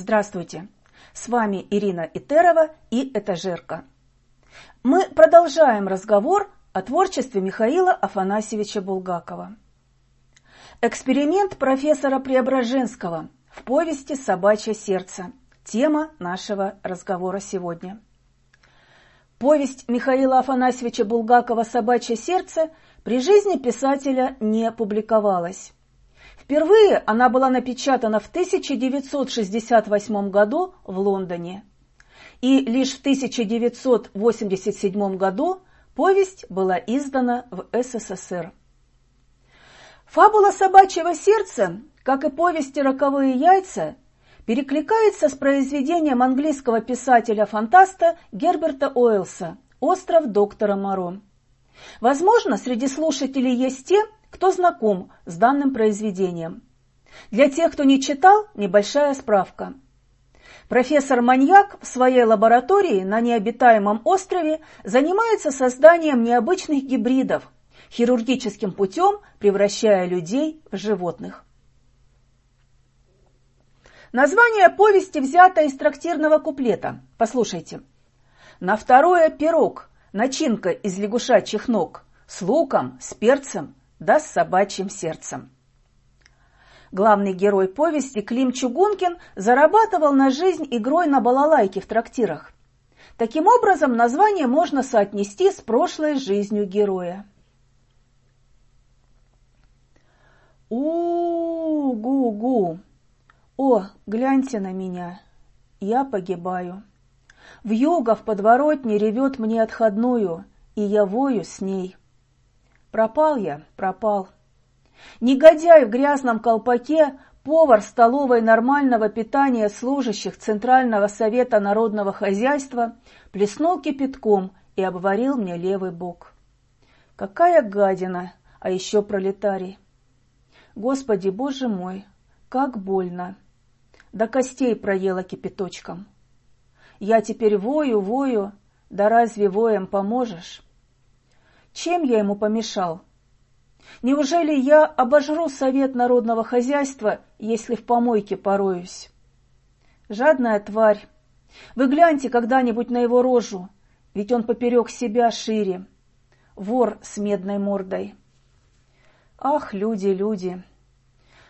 Здравствуйте! С вами Ирина Итерова и Этажерка. Мы продолжаем разговор о творчестве Михаила Афанасьевича Булгакова. Эксперимент профессора Преображенского в повести «Собачье сердце» – тема нашего разговора сегодня. Повесть Михаила Афанасьевича Булгакова «Собачье сердце» при жизни писателя не публиковалась. Впервые она была напечатана в 1968 году в Лондоне. И лишь в 1987 году повесть была издана в СССР. Фабула «Собачьего сердца», как и повести «Роковые яйца», перекликается с произведением английского писателя-фантаста Герберта Уэллса «Остров доктора Моро». Возможно, среди слушателей есть те, кто знаком с данным произведением. Для тех, кто не читал, небольшая справка. Профессор Маньяк в своей лаборатории на необитаемом острове занимается созданием необычных гибридов, хирургическим путем превращая людей в животных. Название повести взято из трактирного куплета. Послушайте. На второе пирог, начинка из лягушачьих ног, с луком, с перцем, да с собачьим сердцем. Главный герой повести Клим Чугункин зарабатывал на жизнь игрой на балалайке в трактирах. Таким образом, название можно соотнести с прошлой жизнью героя. У-гу-гу. О, гляньте на меня. Я погибаю. В юго в подворотне ревет мне отходную, и я вою с ней. Пропал я, пропал. Негодяй в грязном колпаке, повар столовой нормального питания служащих Центрального совета народного хозяйства, плеснул кипятком и обварил мне левый бок. Какая гадина, а еще пролетарий. Господи, боже мой, как больно. До костей проела кипяточком. Я теперь вою, вою, да разве воем поможешь? Чем я ему помешал? Неужели я обожру совет народного хозяйства, если в помойке пороюсь? Жадная тварь. Вы гляньте когда-нибудь на его рожу, ведь он поперек себя шире. Вор с медной мордой. Ах, люди, люди.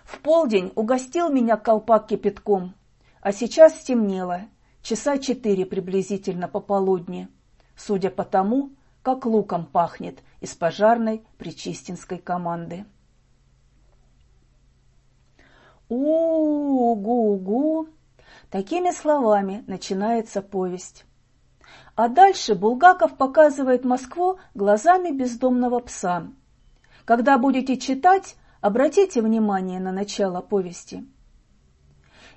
В полдень угостил меня колпак кипятком, а сейчас стемнело, часа четыре приблизительно пополудни, судя по тому, как луком пахнет из пожарной причистинской команды. У-гу-гу. Такими словами начинается повесть. А дальше Булгаков показывает Москву глазами бездомного пса. Когда будете читать, обратите внимание на начало повести.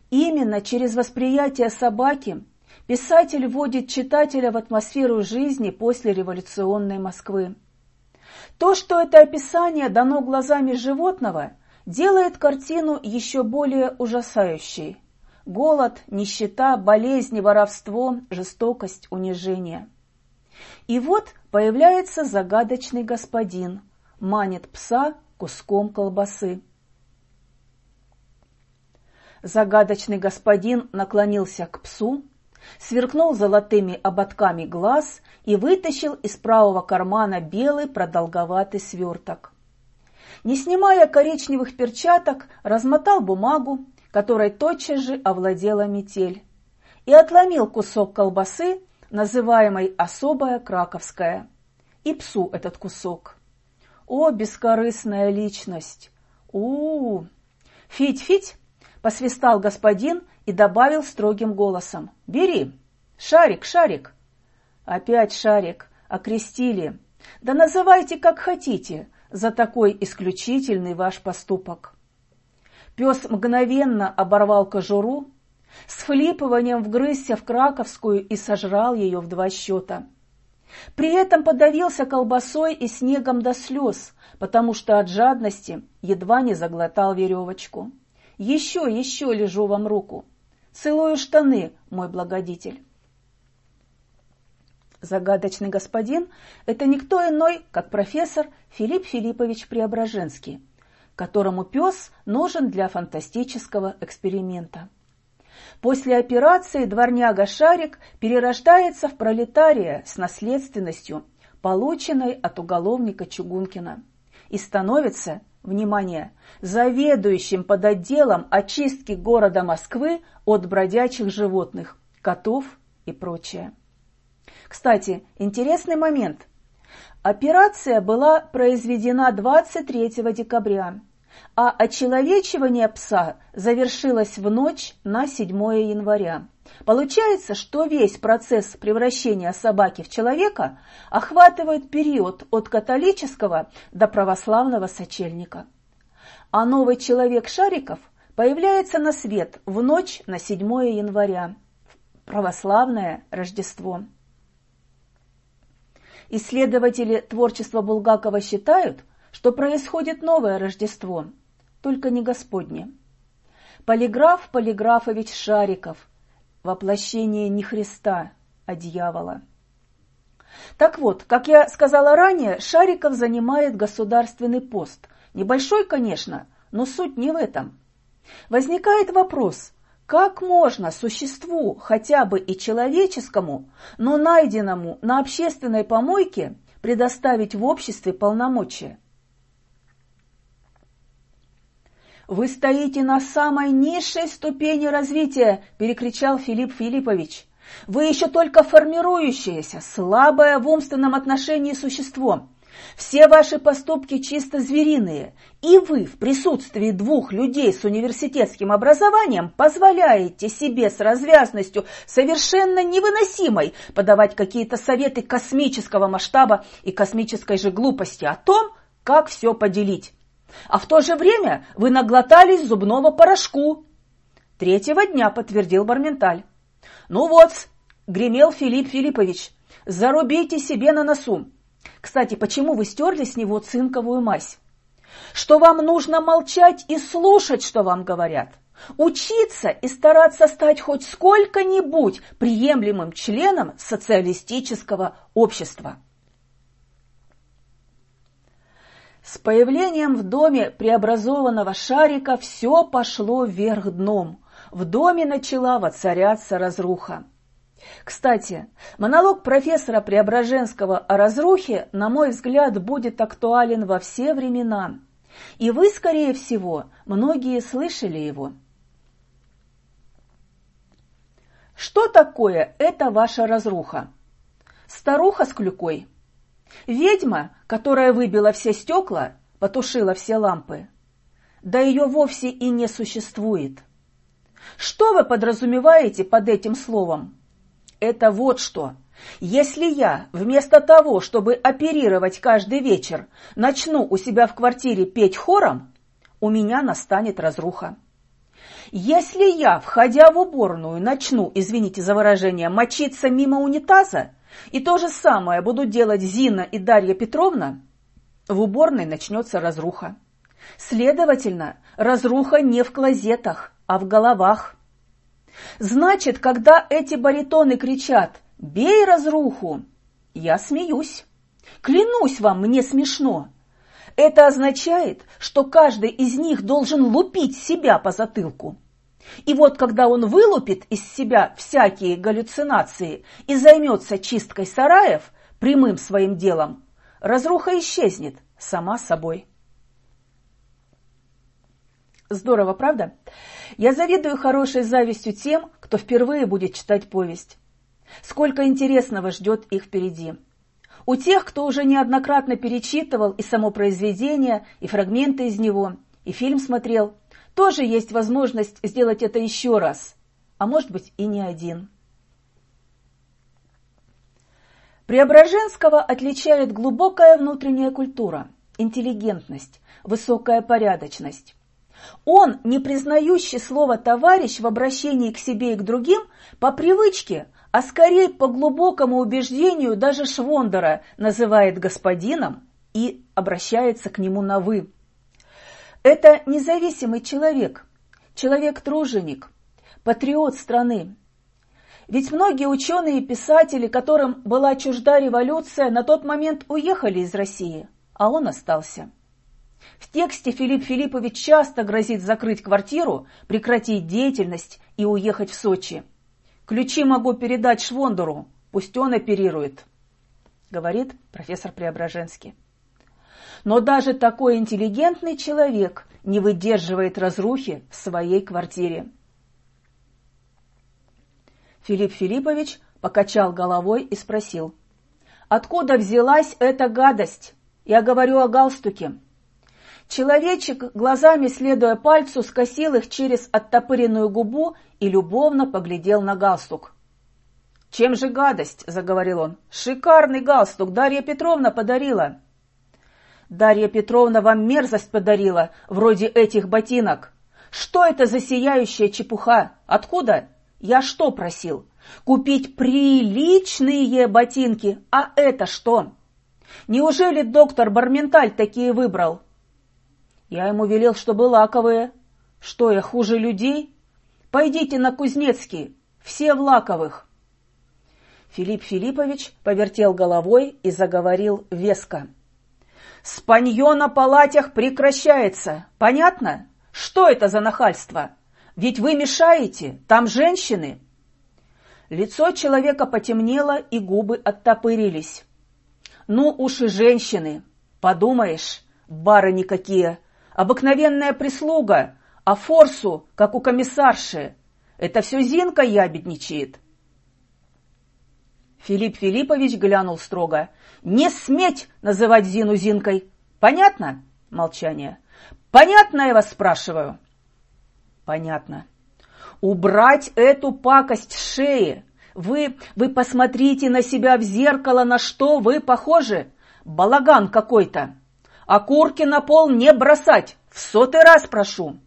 Именно через восприятие собаки Писатель вводит читателя в атмосферу жизни после революционной Москвы. То, что это описание дано глазами животного, делает картину еще более ужасающей. Голод, нищета, болезни, воровство, жестокость, унижение. И вот появляется загадочный господин, манит пса куском колбасы. Загадочный господин наклонился к псу, сверкнул золотыми ободками глаз и вытащил из правого кармана белый продолговатый сверток. Не снимая коричневых перчаток, размотал бумагу, которой тотчас же овладела метель, и отломил кусок колбасы, называемой «особая краковская», и псу этот кусок. О, бескорыстная личность! у, -у, -у. Фить-фить! Посвистал господин и добавил строгим голосом. «Бери! Шарик, шарик!» «Опять шарик! Окрестили! Да называйте как хотите за такой исключительный ваш поступок!» Пес мгновенно оборвал кожуру, с флипыванием вгрызся в краковскую и сожрал ее в два счета. При этом подавился колбасой и снегом до слез, потому что от жадности едва не заглотал веревочку. «Еще, еще лежу вам руку!» Целую штаны, мой благодетель. Загадочный господин – это никто иной, как профессор Филипп Филиппович Преображенский, которому пес нужен для фантастического эксперимента. После операции дворняга Шарик перерождается в пролетария с наследственностью, полученной от уголовника Чугункина, и становится, внимание, заведующим под отделом очистки города Москвы от бродячих животных, котов и прочее. Кстати, интересный момент. Операция была произведена 23 декабря, а очеловечивание пса завершилось в ночь на 7 января. Получается, что весь процесс превращения собаки в человека охватывает период от католического до православного сочельника. А новый человек Шариков появляется на свет в ночь на 7 января, православное Рождество. Исследователи творчества Булгакова считают, что происходит новое Рождество, только не Господне. Полиграф Полиграфович Шариков, воплощение не Христа, а дьявола. Так вот, как я сказала ранее, Шариков занимает государственный пост. Небольшой, конечно, но суть не в этом. Возникает вопрос, как можно существу, хотя бы и человеческому, но найденному на общественной помойке, предоставить в обществе полномочия? «Вы стоите на самой низшей ступени развития!» – перекричал Филипп Филиппович. «Вы еще только формирующееся, слабое в умственном отношении существо. Все ваши поступки чисто звериные, и вы в присутствии двух людей с университетским образованием позволяете себе с развязностью совершенно невыносимой подавать какие-то советы космического масштаба и космической же глупости о том, как все поделить. А в то же время вы наглотались зубного порошку. Третьего дня подтвердил Барменталь. Ну вот, гремел Филипп Филиппович, зарубите себе на носу. Кстати, почему вы стерли с него цинковую мазь? Что вам нужно молчать и слушать, что вам говорят. Учиться и стараться стать хоть сколько-нибудь приемлемым членом социалистического общества. С появлением в доме преобразованного шарика все пошло вверх дном. В доме начала воцаряться разруха. Кстати, монолог профессора Преображенского о разрухе, на мой взгляд, будет актуален во все времена. И вы, скорее всего, многие слышали его. Что такое эта ваша разруха? Старуха с клюкой – Ведьма, которая выбила все стекла, потушила все лампы, да ее вовсе и не существует. Что вы подразумеваете под этим словом? Это вот что. Если я вместо того, чтобы оперировать каждый вечер, начну у себя в квартире петь хором, у меня настанет разруха. Если я, входя в уборную, начну, извините за выражение, мочиться мимо унитаза, и то же самое будут делать Зина и Дарья Петровна, в уборной начнется разруха. Следовательно, разруха не в клозетах, а в головах. Значит, когда эти баритоны кричат «Бей разруху!», я смеюсь. Клянусь вам, мне смешно. Это означает, что каждый из них должен лупить себя по затылку. И вот когда он вылупит из себя всякие галлюцинации и займется чисткой сараев прямым своим делом, разруха исчезнет сама собой. Здорово, правда? Я завидую хорошей завистью тем, кто впервые будет читать повесть. Сколько интересного ждет их впереди. У тех, кто уже неоднократно перечитывал и само произведение, и фрагменты из него, и фильм смотрел – тоже есть возможность сделать это еще раз, а может быть и не один. Преображенского отличает глубокая внутренняя культура, интеллигентность, высокая порядочность. Он, не признающий слово «товарищ» в обращении к себе и к другим, по привычке, а скорее по глубокому убеждению даже Швондера называет господином и обращается к нему на «вы». Это независимый человек, человек-труженик, патриот страны. Ведь многие ученые и писатели, которым была чужда революция, на тот момент уехали из России, а он остался. В тексте Филипп Филиппович часто грозит закрыть квартиру, прекратить деятельность и уехать в Сочи. Ключи могу передать Швондору, пусть он оперирует, говорит профессор Преображенский. Но даже такой интеллигентный человек не выдерживает разрухи в своей квартире. Филипп Филиппович покачал головой и спросил, «Откуда взялась эта гадость? Я говорю о галстуке». Человечек, глазами следуя пальцу, скосил их через оттопыренную губу и любовно поглядел на галстук. «Чем же гадость?» – заговорил он. «Шикарный галстук Дарья Петровна подарила». «Дарья Петровна вам мерзость подарила, вроде этих ботинок. Что это за сияющая чепуха? Откуда? Я что просил? Купить приличные ботинки, а это что? Неужели доктор Барменталь такие выбрал? Я ему велел, чтобы лаковые. Что, я хуже людей? Пойдите на Кузнецкий, все в лаковых. Филипп Филиппович повертел головой и заговорил веско. «Спанье на палатях прекращается. Понятно? Что это за нахальство? Ведь вы мешаете, там женщины». Лицо человека потемнело, и губы оттопырились. «Ну уж и женщины, подумаешь, барыни какие, обыкновенная прислуга, а форсу, как у комиссарши. Это все Зинка ябедничает». Филипп Филиппович глянул строго. «Не сметь называть Зину Зинкой! Понятно?» Молчание. «Понятно, я вас спрашиваю?» «Понятно. Убрать эту пакость с шеи! Вы, вы посмотрите на себя в зеркало, на что вы похожи! Балаган какой-то! Окурки на пол не бросать! В сотый раз прошу!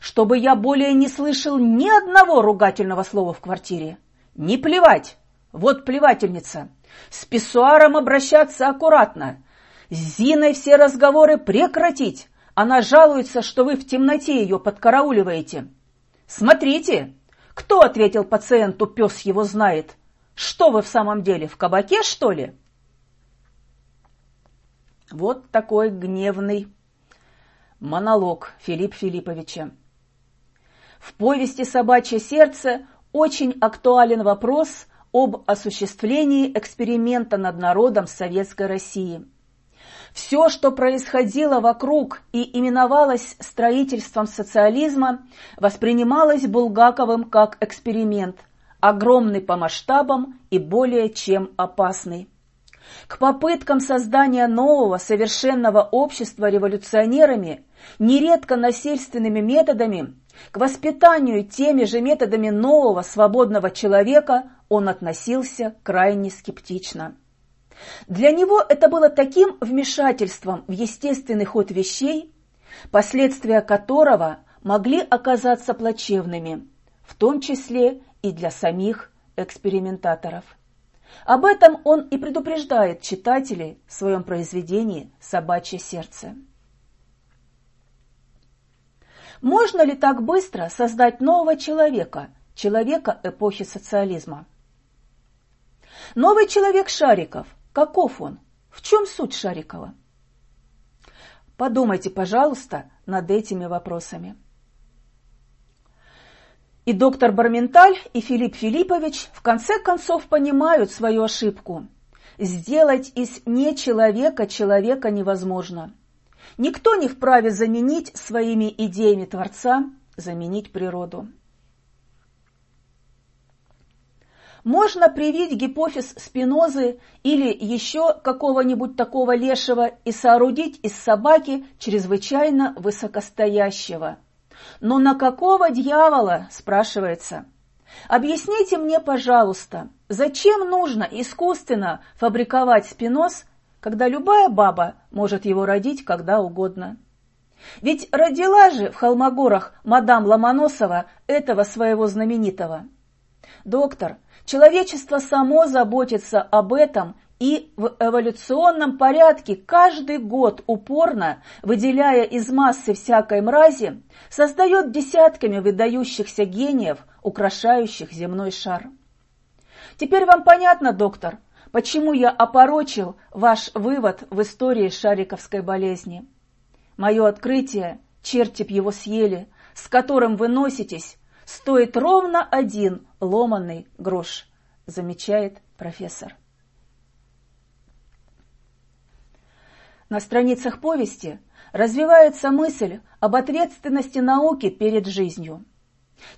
Чтобы я более не слышал ни одного ругательного слова в квартире! Не плевать! Вот плевательница! С писсуаром обращаться аккуратно! С Зиной все разговоры прекратить! Она жалуется, что вы в темноте ее подкарауливаете. Смотрите, кто ответил пациенту, пес его знает? Что вы в самом деле, в кабаке, что ли? Вот такой гневный монолог Филипп Филипповича. В повести «Собачье сердце» очень актуален вопрос об осуществлении эксперимента над народом Советской России – все, что происходило вокруг и именовалось строительством социализма, воспринималось Булгаковым как эксперимент, огромный по масштабам и более чем опасный. К попыткам создания нового совершенного общества революционерами, нередко насильственными методами, к воспитанию теми же методами нового свободного человека он относился крайне скептично. Для него это было таким вмешательством в естественный ход вещей, последствия которого могли оказаться плачевными, в том числе и для самих экспериментаторов. Об этом он и предупреждает читателей в своем произведении «Собачье сердце». Можно ли так быстро создать нового человека, человека эпохи социализма? Новый человек Шариков Каков он? В чем суть Шарикова? Подумайте, пожалуйста, над этими вопросами. И доктор Барменталь, и Филипп Филиппович в конце концов понимают свою ошибку. Сделать из нечеловека человека невозможно. Никто не вправе заменить своими идеями Творца, заменить природу. Можно привить гипофиз спинозы или еще какого-нибудь такого лешего и соорудить из собаки чрезвычайно высокостоящего. Но на какого дьявола, спрашивается? Объясните мне, пожалуйста, зачем нужно искусственно фабриковать спиноз, когда любая баба может его родить когда угодно? Ведь родила же в Холмогорах мадам Ломоносова этого своего знаменитого. Доктор, Человечество само заботится об этом и в эволюционном порядке каждый год упорно, выделяя из массы всякой мрази, создает десятками выдающихся гениев, украшающих земной шар. Теперь вам понятно, доктор, почему я опорочил ваш вывод в истории шариковской болезни. Мое открытие, черти б его съели, с которым вы носитесь, стоит ровно один ломанный грош, замечает профессор. На страницах повести развивается мысль об ответственности науки перед жизнью.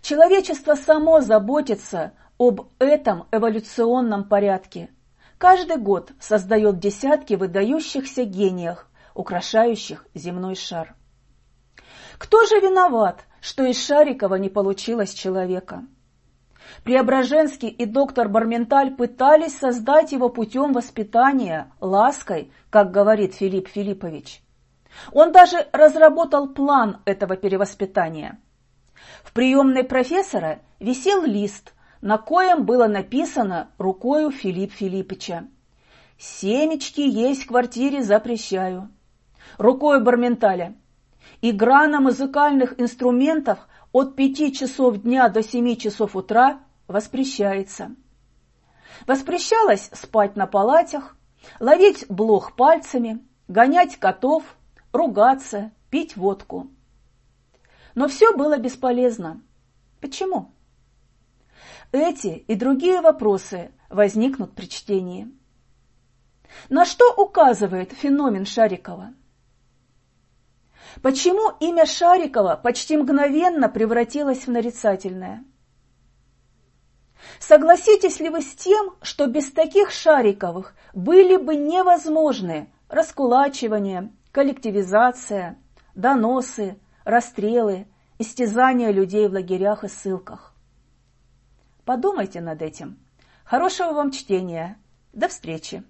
Человечество само заботится об этом эволюционном порядке. Каждый год создает десятки выдающихся гениев, украшающих земной шар. Кто же виноват, что из Шарикова не получилось человека? Преображенский и доктор Барменталь пытались создать его путем воспитания, лаской, как говорит Филипп Филиппович. Он даже разработал план этого перевоспитания. В приемной профессора висел лист, на коем было написано рукою Филипп Филиппича. «Семечки есть в квартире запрещаю». Рукою Барменталя. Игра на музыкальных инструментах от пяти часов дня до семи часов утра воспрещается. Воспрещалось спать на палатях, ловить блох пальцами, гонять котов, ругаться, пить водку. Но все было бесполезно. Почему? Эти и другие вопросы возникнут при чтении. На что указывает феномен Шарикова? Почему имя Шарикова почти мгновенно превратилось в нарицательное? Согласитесь ли вы с тем, что без таких Шариковых были бы невозможны раскулачивание, коллективизация, доносы, расстрелы, истязания людей в лагерях и ссылках? Подумайте над этим. Хорошего вам чтения. До встречи!